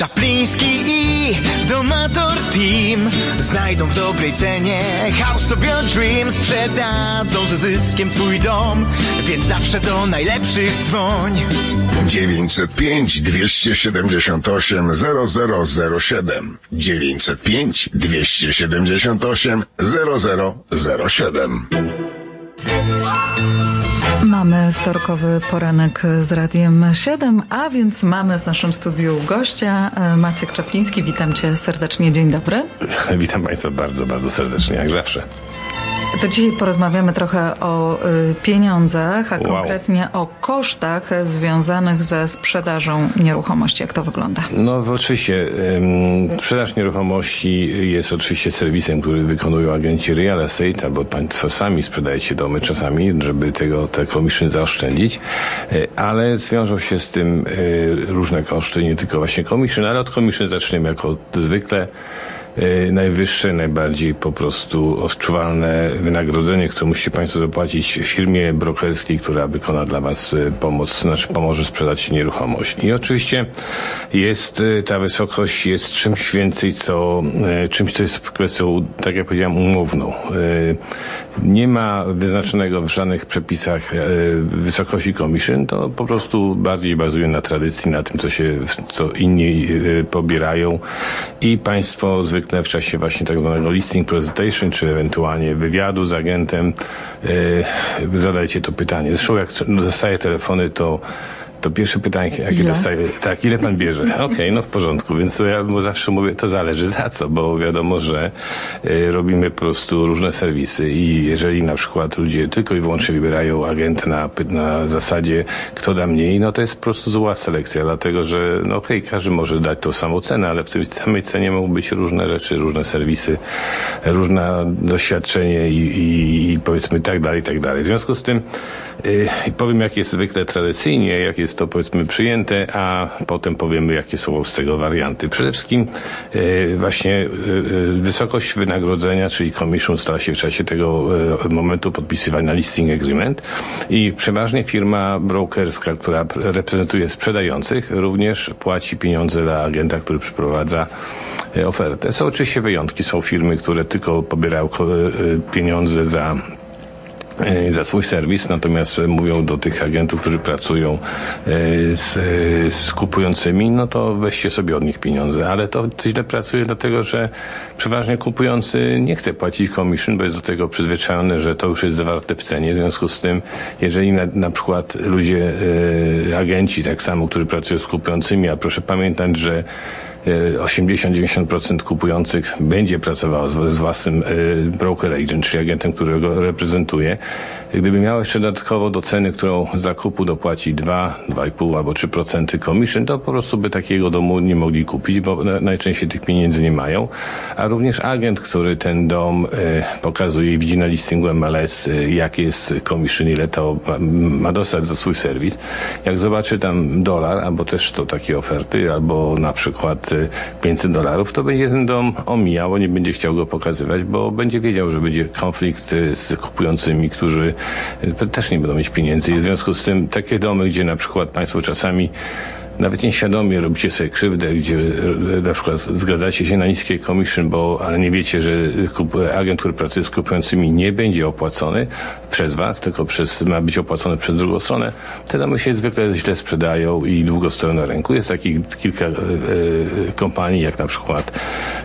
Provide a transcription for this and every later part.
Czapliński i Domator Team Znajdą w dobrej cenie. House of Your Dreams Sprzedadzą ze zyskiem twój dom Więc zawsze do najlepszych dzwoń. 905 278 0007 905 278 0007 Mamy wtorkowy poranek z Radiem 7, a więc mamy w naszym studiu gościa e, Maciek Czapliński. Witam cię serdecznie, dzień dobry. Witam Państwa bardzo, bardzo serdecznie, jak zawsze. To dzisiaj porozmawiamy trochę o y, pieniądzach, a Wow. konkretnie o kosztach związanych ze sprzedażą nieruchomości. Jak to wygląda? No bo oczywiście sprzedaż nieruchomości jest oczywiście serwisem, który wykonują agenci real estate, albo Państwo sami sprzedajecie domy czasami, żeby tego, te commission zaoszczędzić, y, ale zwiążą się z tym y, różne koszty, nie tylko właśnie commission, ale od commission zaczniemy jako zwykle. Y, Najwyższe, najbardziej po prostu odczuwalne wynagrodzenie, które musicie Państwo zapłacić firmie brokerskiej, która wykona dla Was y, pomoc, znaczy pomoże sprzedać nieruchomość. I oczywiście jest y, ta wysokość jest czymś więcej, co czymś, co jest kwestią, tak jak powiedziałem, umowną. Nie ma wyznaczonego w żadnych przepisach wysokości commission, to po prostu bardziej bazuje na tradycji, na tym, co się, co inni pobierają i Państwo zwykle w czasie właśnie tak zwanego listing presentation, czy ewentualnie wywiadu z agentem y, zadajcie to pytanie. Zresztą jak dostaję telefony, to to pierwsze pytanie, jakie dostaję, tak, ile pan bierze? Okej, no w porządku, więc to ja zawsze mówię, to zależy za co, bo wiadomo, że y, robimy po prostu różne serwisy i jeżeli na przykład ludzie tylko i wyłącznie wybierają agenta na, na zasadzie, kto da mniej, no to jest po prostu zła selekcja, dlatego że, no okej, każdy może dać tą samą cenę, ale w tej samej cenie mogą być różne rzeczy, różne serwisy, różne doświadczenie i, i, i powiedzmy tak dalej, tak dalej. W związku z tym y, powiem, jak jest zwykle tradycyjnie, jak jest to powiedzmy przyjęte, a potem powiemy, jakie są z tego warianty. Przede wszystkim y, właśnie y, y, wysokość wynagrodzenia, czyli commission stała się w czasie tego momentu podpisywania listing agreement i przeważnie firma brokerska, która reprezentuje sprzedających, również płaci pieniądze dla agenta, który przeprowadza ofertę. Są oczywiście wyjątki, są firmy, które tylko pobierają pieniądze za e, za swój serwis, natomiast e, mówią do tych agentów, którzy pracują e, z, e, z kupującymi, no to weźcie sobie od nich pieniądze, ale to źle pracuje dlatego, że przeważnie kupujący nie chce płacić commission, bo jest do tego przyzwyczajony, że to już jest zawarte w cenie, w związku z tym, jeżeli na, na przykład ludzie, e, agenci tak samo, którzy pracują z kupującymi, a proszę pamiętać, że e, 80-90% kupujących będzie pracowało z, z własnym e, broker agent, czyli agentem, którego reprezentuje. Gdyby miał jeszcze dodatkowo do ceny, którą zakupu dopłaci 2, 2,5 albo 3% commission, to po prostu by takiego domu nie mogli kupić, bo na- najczęściej tych pieniędzy nie mają. A również agent, który ten dom e, pokazuje i widzi na listingu MLS, e, jaki jest commission, ile to ma dostać za swój serwis. Jak zobaczy tam dolar, albo też to takie oferty, albo na przykład e, 500 dolarów, to będzie ten dom omijał, nie będzie chciał go pokazywać, bo będzie wiedział, że będzie konflikt e, z kupującymi, którzy e, też nie będą mieć pieniędzy. I w związku z tym takie domy, gdzie na przykład państwo czasami nawet nieświadomie robicie sobie krzywdę, gdzie e, na przykład zgadzacie się na niskie commission, bo, ale nie wiecie, że kup, pracuje z kupującymi nie będzie opłacony przez was, tylko przez, ma być opłacony przez drugą stronę. Te domy się zwykle źle sprzedają i długo stoją na rynku. Jest takich kilka e, e, kompanii, jak na przykład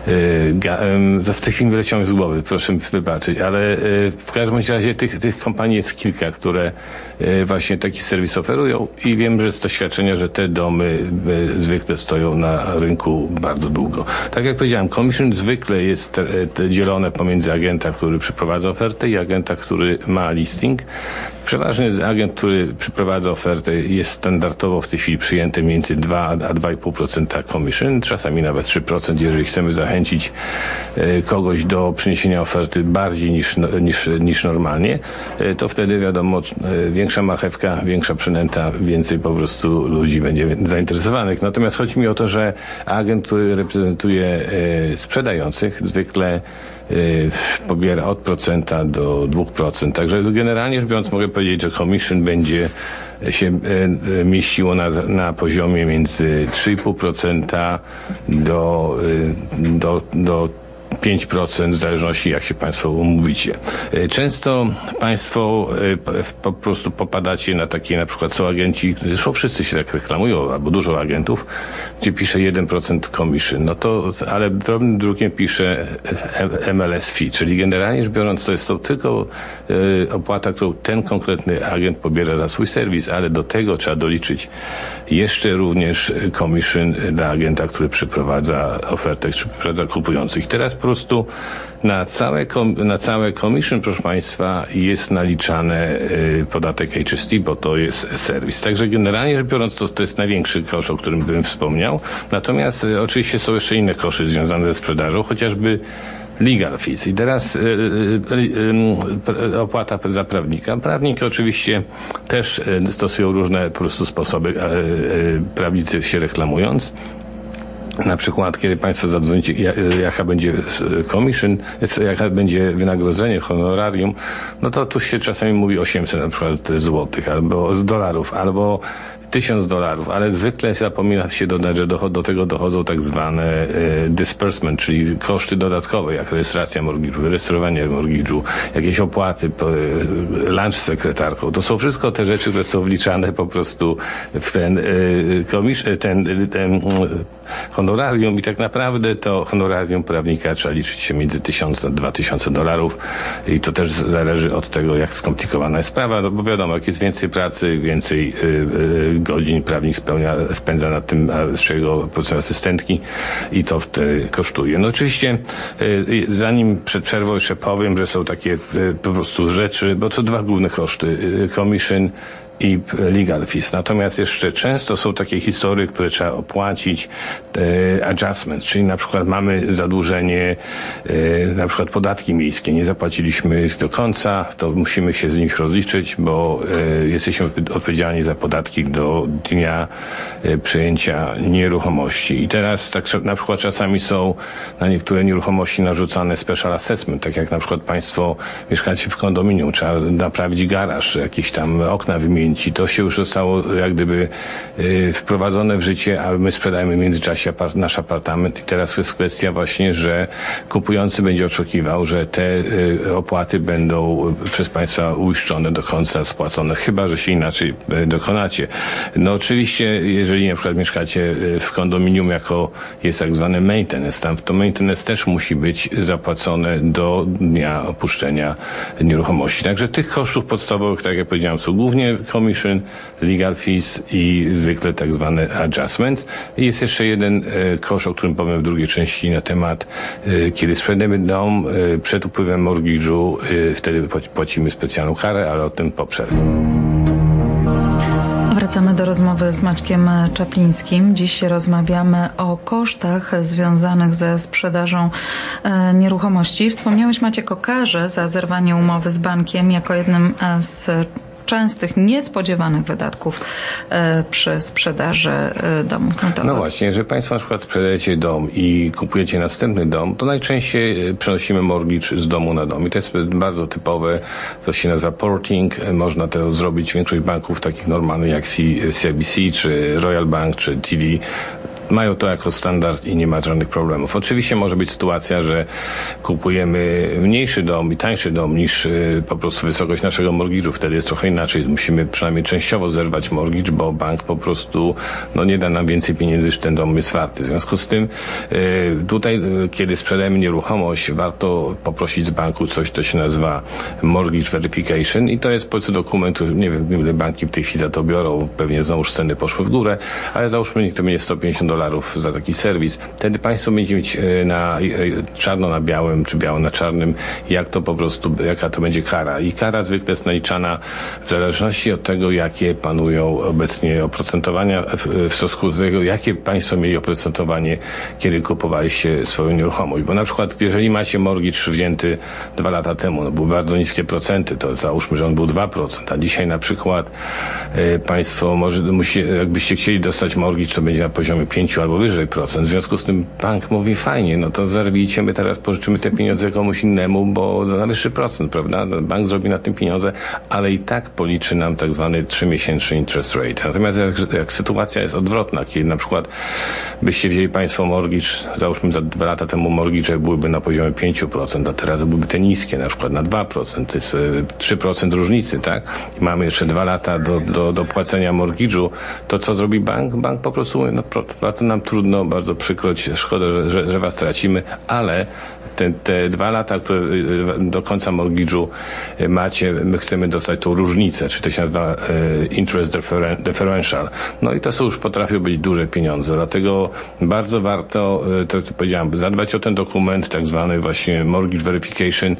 e, ga, em, w tej chwili wyleciałem z głowy, proszę mi wybaczyć, ale e, w każdym razie tych, tych kompanii jest kilka, które e, właśnie taki serwis oferują i wiem, że z doświadczenia, że te domy e, zwykle stoją na rynku bardzo długo. Tak jak powiedziałem, commission zwykle jest e, dzielone pomiędzy agenta, który przeprowadza ofertę i agenta, który ma listing. Przeważnie agent, który przeprowadza ofertę jest standardowo w tej chwili przyjęty między 2 a 2,5% commission, czasami nawet 3%, jeżeli chcemy zachęcić e, kogoś do przyniesienia oferty bardziej niż, no- niż, niż normalnie, to wtedy wiadomo, większa marchewka, większa przynęta, więcej po prostu ludzi będzie zainteresowanych. Natomiast chodzi mi o to, że agent, który reprezentuje e, sprzedających, zwykle y, pobiera od procenta do 2%. Także generalnie rzecz biorąc mogę powiedzieć, że commission będzie się e, e, mieściło na, na poziomie między 3,5% do, e, do, do 5% w zależności jak się Państwo umówicie. E, Często Państwo e, po prostu popadacie na takie na przykład są agenci, zresztą wszyscy się tak reklamują, albo dużo agentów, gdzie pisze 1% commission. No to, ale drobnym drukiem pisze e, MLS fee, czyli generalnie rzecz biorąc to jest to tylko opłata, którą ten konkretny agent pobiera za swój serwis, ale do tego trzeba doliczyć jeszcze również commission dla agenta, który przeprowadza ofertę, czy przeprowadza kupujących. Teraz prostu na całe, na całe commission, proszę Państwa, jest naliczany y, podatek HST, bo to jest serwis. Także generalnie rzecz biorąc, to, to jest największy koszt, o którym bym wspomniał. Natomiast y, oczywiście są jeszcze inne koszty związane ze sprzedażą, chociażby legal fees. I teraz y, y, y, y, opłata za prawnika. Prawniki oczywiście też stosują różne po prostu sposoby, prawnicy się reklamując. Na przykład, kiedy Państwo zadzwonicie, ja- jaka będzie commission, jaka będzie wynagrodzenie, honorarium, no to tu się czasami mówi 800 na przykład złotych, albo dolarów, albo 1000 dolarów, ale zwykle zapomina się dodać, że do, do tego dochodzą tak zwane e, disbursement, czyli koszty dodatkowe, jak rejestracja mortgage'u, wyrejestrowanie mortgage'u, jakieś opłaty, e, lunch z sekretarką. To są wszystko te rzeczy, które są wliczane po prostu w ten, e, komisz, e, ten, e, ten honorarium i tak naprawdę to honorarium prawnika trzeba liczyć się między 1000 a 2000 dolarów i to też zależy od tego, jak skomplikowana jest sprawa, no bo wiadomo, jak jest więcej pracy, więcej godzin prawnik spełnia, spędza nad tym, z czego powiedzmy asystentki i to wtedy kosztuje. No oczywiście, y, y, zanim przed przerwą jeszcze powiem, że są takie y, po prostu rzeczy, bo to dwa główne koszty, commission i legal fees. Natomiast jeszcze często są takie historie, które trzeba opłacić, e, adjustment, czyli na przykład mamy zadłużenie, e, na przykład podatki miejskie, nie zapłaciliśmy ich do końca, to musimy się z nich rozliczyć, bo e, jesteśmy odp- odpowiedzialni za podatki do dnia e, przejęcia nieruchomości. I teraz tak na przykład czasami są na niektóre nieruchomości narzucane special assessment, tak jak na przykład Państwo mieszkacie w kondominium, trzeba naprawić garaż, jakieś tam okna wymienić i to się już zostało jak gdyby y, wprowadzone w życie, a my sprzedajemy w międzyczasie nasz apartament i teraz jest kwestia właśnie, że kupujący będzie oczekiwał, że te y, opłaty będą y, przez Państwa uiszczone do końca, spłacone, chyba, że się inaczej dokonacie. No oczywiście, jeżeli na przykład mieszkacie w kondominium jako jest tak zwany maintenance, tam to maintenance też musi być zapłacone do dnia opuszczenia nieruchomości. Także tych kosztów podstawowych, tak jak powiedziałem, są głównie commission, legal fees i zwykle tak zwany adjustment. I jest jeszcze jeden e, koszt, o którym powiem w drugiej części na temat, e, kiedy sprzedajemy dom e, przed upływem mortgage'u, wtedy płaci- płacimy specjalną karę, ale o tym po. Wracamy do rozmowy z Maćkiem Czaplińskim. Dziś rozmawiamy o kosztach związanych ze sprzedażą nieruchomości. Wspomniałeś Maciek o karze za zerwanie umowy z bankiem jako jednym z częstych, niespodziewanych wydatków e, przy sprzedaży e, domów. No właśnie, jeżeli Państwo na przykład sprzedajecie dom i kupujecie następny dom, to najczęściej e, przenosimy mortgage z domu na dom. I to jest bardzo typowe, to się nazywa porting. Można to zrobić większość banków takich normalnych jak CIBC, czy Royal Bank, czy TD. Mają to jako standard i nie ma żadnych problemów. Oczywiście może być sytuacja, że kupujemy mniejszy dom i tańszy dom niż y, po prostu wysokość naszego mortgage'u. Wtedy jest trochę inaczej. Musimy przynajmniej częściowo zerwać mortgage, bo bank po prostu no, nie da nam więcej pieniędzy, niż ten dom jest warty. W związku z tym y, tutaj, y, kiedy sprzedajemy nieruchomość, warto poprosić z banku coś, co się nazywa mortgage verification i to jest po prostu dokument, nie wiem, ile banki w tej chwili za to biorą, pewnie znowuż ceny poszły w górę, ale załóżmy, niech to będzie 150 dolarów za taki serwis. Wtedy państwo będzie mieć e, na e, czarno na białym, czy biało na czarnym, jak to po prostu, jaka to będzie kara. I kara zwykle jest naliczana w zależności od tego, jakie panują obecnie oprocentowania, w, stosunku do tego, jakie państwo mieli oprocentowanie, kiedy kupowaliście swoją nieruchomość. Bo na przykład, jeżeli macie mortgage wzięty dwa lata temu, no były bardzo niskie procenty, to załóżmy, że on był 2%, a dzisiaj na przykład e, państwo może, musi, jakbyście chcieli dostać mortgage, to będzie na poziomie 5 5 albo wyżej procent. W związku z tym bank mówi fajnie, no to zarobijcie, my teraz pożyczymy te pieniądze komuś innemu, bo na wyższy procent, prawda? Bank zrobi na tym pieniądze, ale i tak policzy nam tak zwany trzymiesięczny interest rate. Natomiast jak, jak sytuacja jest odwrotna, kiedy na przykład byście wzięli Państwo mortgage, załóżmy za dwa lata temu mortgage byłyby na poziomie 5%, a teraz byłyby te niskie, na przykład na 2%, to jest e, 3% różnicy, tak? I mamy jeszcze dwa lata do, do, do płacenia mortgage'u, to co zrobi bank? Bank po prostu mówi, no to nam trudno, bardzo przykro, szkoda, że, że, że was tracimy, ale te, te dwa lata, które y, y, do końca mortgage'u y, macie, my chcemy dostać tą różnicę, czy to się nazywa interest differen- differential. No i to są już potrafią być duże pieniądze, dlatego bardzo warto, to co powiedziałem, zadbać o ten dokument, tak zwany właśnie mortgage verification,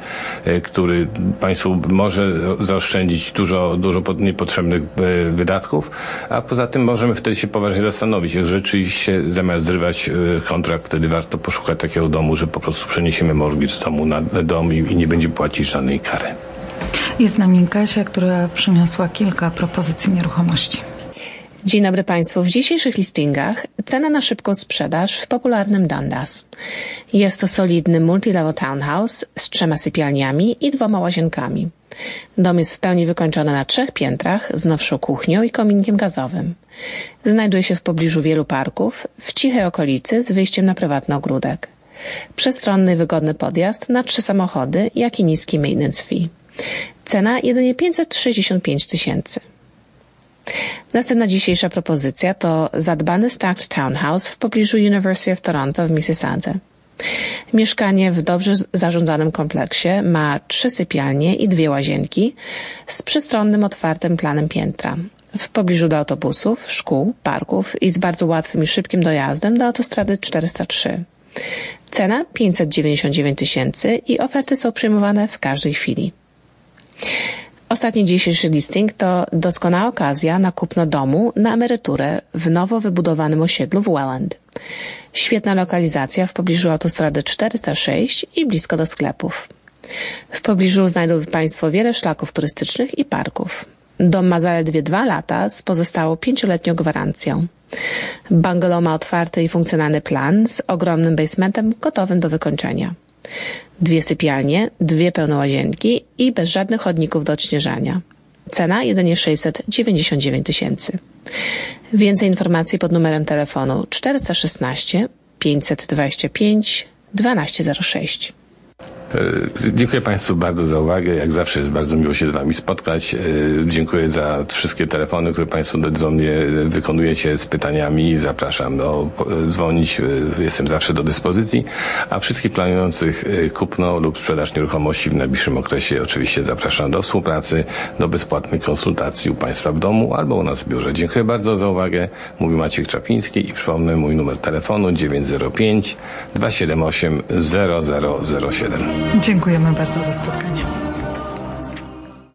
który Państwu może zaoszczędzić dużo, dużo niepotrzebnych wydatków, a poza tym możemy wtedy się poważnie zastanowić, jak rzeczywiście zamiast zrywać y, kontrakt, wtedy warto poszukać takiego domu, że po prostu przeniesiemy mortgage z domu na dom i, i nie będzie płacić żadnej kary. Jest z nami Kasia, która przyniosła kilka propozycji nieruchomości. Dzień dobry Państwu. W dzisiejszych listingach cena na szybką sprzedaż w popularnym Dundas. Jest to solidny multilevel townhouse z trzema sypialniami i dwoma łazienkami. Dom jest w pełni wykończony na trzech piętrach z nowszą kuchnią i kominkiem gazowym. Znajduje się w pobliżu wielu parków, w cichej okolicy z wyjściem na prywatny ogródek. Przestronny i wygodny podjazd na trzy samochody, jak i niski maintenance fee. Cena jedynie 565 tysięcy. Następna dzisiejsza propozycja to zadbany Stacked Townhouse w pobliżu University of Toronto w Mississauga. Mieszkanie w dobrze zarządzanym kompleksie ma trzy sypialnie i dwie łazienki z przystronnym, otwartym planem piętra. W pobliżu do autobusów, szkół, parków i z bardzo łatwym i szybkim dojazdem do autostrady 403. Cena 599 tysięcy i oferty są przyjmowane w każdej chwili. Ostatni dzisiejszy listing to doskonała okazja na kupno domu na emeryturę w nowo wybudowanym osiedlu w Welland. Świetna lokalizacja w pobliżu autostrady 406 i blisko do sklepów. W pobliżu znajdą Państwo wiele szlaków turystycznych i parków. Dom ma zaledwie dwa lata z pozostałą pięcioletnią gwarancją. Bungalow ma otwarty i funkcjonalny plan z ogromnym basementem gotowym do wykończenia. Dwie sypialnie, dwie pełne łazienki i bez żadnych chodników do odśnieżania. Cena jedynie 699 tysięcy. Więcej informacji pod numerem telefonu 416 525 1206. E, Dziękuję Państwu bardzo za uwagę. Jak zawsze jest bardzo miło się z Wami spotkać. E, Dziękuję za wszystkie telefony, które Państwo do, mnie wykonujecie z pytaniami. Zapraszam po- dzwonić. E, Jestem zawsze do dyspozycji. A wszystkich planujących kupno lub sprzedaż nieruchomości w najbliższym okresie oczywiście zapraszam do współpracy, do bezpłatnych konsultacji u Państwa w domu albo u nas w biurze. Dziękuję bardzo za uwagę. Mówi Maciek Czapliński i przypomnę mój numer telefonu 905 278 0007. Dziękujemy bardzo za spotkanie.